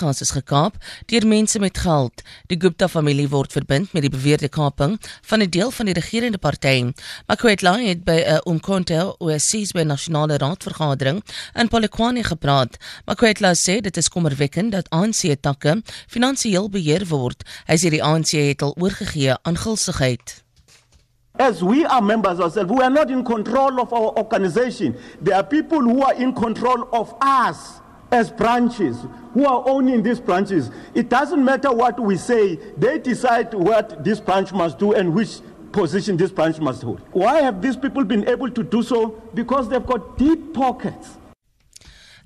aardgas is gekaap deur mense met geld. Die Gupta-familie word verbind met die beweerde kaping van 'n deel van die regerende party. Makwetla het by 'n Umkhonto OSCE by nasionale raadvergadering in Polokwane gepraat. Makwetla sê dit is kommerwekkend dat ANC takke finansiëel beheer word. Hy sê die ANC het al oorgegee aan gulsigheid. As we are members ourselves, we are not in control of our organization. There are people who are in control of us as branches, who are owning these branches. It doesn't matter what we say, they decide what this branch must do and which position this branch must hold. Why have these people been able to do so? Because they've got deep pockets.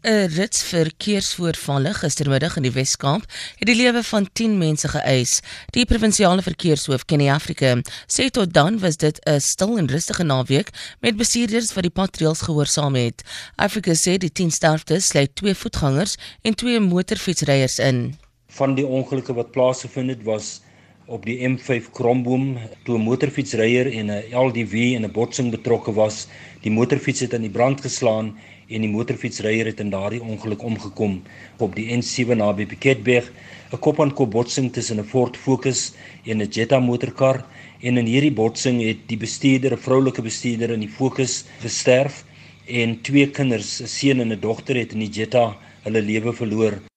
'n rits verkeersvoorvalle gistermiddag in die Wes-Kaap het die lewe van 10 mense geëis. Die provinsiale verkeershoof Kenny Afrika sê tot dan was dit 'n stil en rustige naweek met bestuurders wat die patrouilles gehoorsaam het. Afrika sê die 10 sterftes sluit twee voetgangers en twee motorfietsryers in. Van die ongelukke wat plaasgevind het was op die M5 Kromboom toe 'n motorfietsryer en 'n LDV in 'n botsing betrokke was. Die motorfiets het aan die brand geslaan en die motorfietsryer het in daardie ongeluk omgekom op die N7 naby Piketberg, 'n kop-aan-kop botsing tussen 'n Ford Focus en 'n Jetta motorkar en in hierdie botsing het die bestuurder, 'n vroulike bestuurder in die Focus gesterf en twee kinders, 'n seun en 'n dogter het in die Jetta hulle lewe verloor.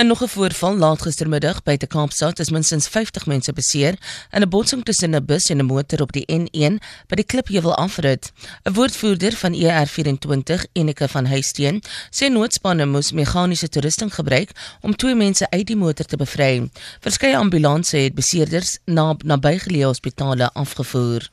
In nog 'n voorval laat gistermiddag by te Kaapstad is minstens 50 mense beseer in 'n botsing tussen 'n bus en 'n motor op die N1 by die Klipheuwel afrit. 'n Woordvoerder van ER24, Enike van Huisteen, sê noodspanne moes meganiese toerusting gebruik om twee mense uit die motor te bevry. Verskeie ambulanses het beseerders na nabygeleë hospitale afgevoer.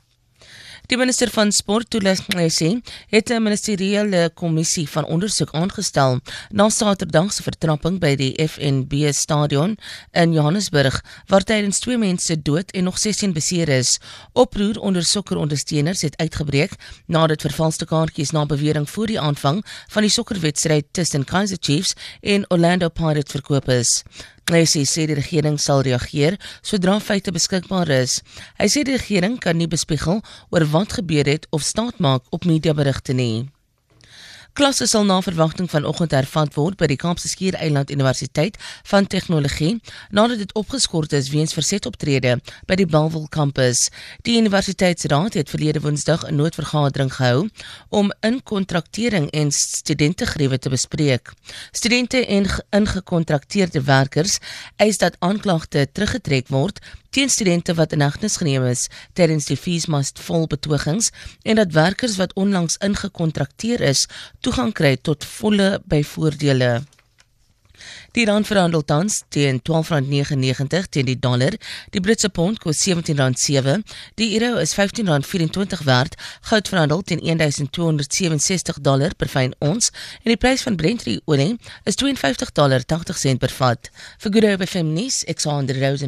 Die minister van Sport, Tulas Nxesi, het 'n ministeriële kommissie van ondersoek aangestel na Saterdag se vertrapping by die FNB stadion in Johannesburg, waar tydens twee mense dood en nog 16 beseer is. Oproer onder sokkerondersteuners het uitgebreek nadat vervalste kaartjies na bewering voor die aanvang van die sokkerwedstryd tussen Kaizer Chiefs en Orlando Pirates verkoop is. Leslie sê die regering sal reageer sodra feite beskikbaar is. Hy sê die regering kan nie bespiegel oor wat gebeur het of staat maak op mediaberigte nie. Klasse sal na verwagting vanoggend hervat word by die Kaapse Skiereiland Universiteit van Tegnologie nadat dit opgeskort is weens verzetoptrede by die Balwel kampus. Die universiteitsraad het verlede Woensdag 'n noodvergadering gehou om inkontraktering en studentegriewe te bespreek. Studente en ingekontrakteerde werkers eis dat aanklagte teruggetrek word teen studente wat in hegtenis geneem is tydens die fees must vol betogings en dat werkers wat onlangs ingekontrakteer is toegang kry tot volle byvoordele. Die rand verhandel tans teen 12.99 teen die dollar. Die Britse pond kos 17.7. Die euro is 15.24 werd. Goud verhandel teen 1.267 dollar per fyn ons en die prys van Brent olie is 52.80 per vat. Vir Good Hope nuus, Alexander Rosen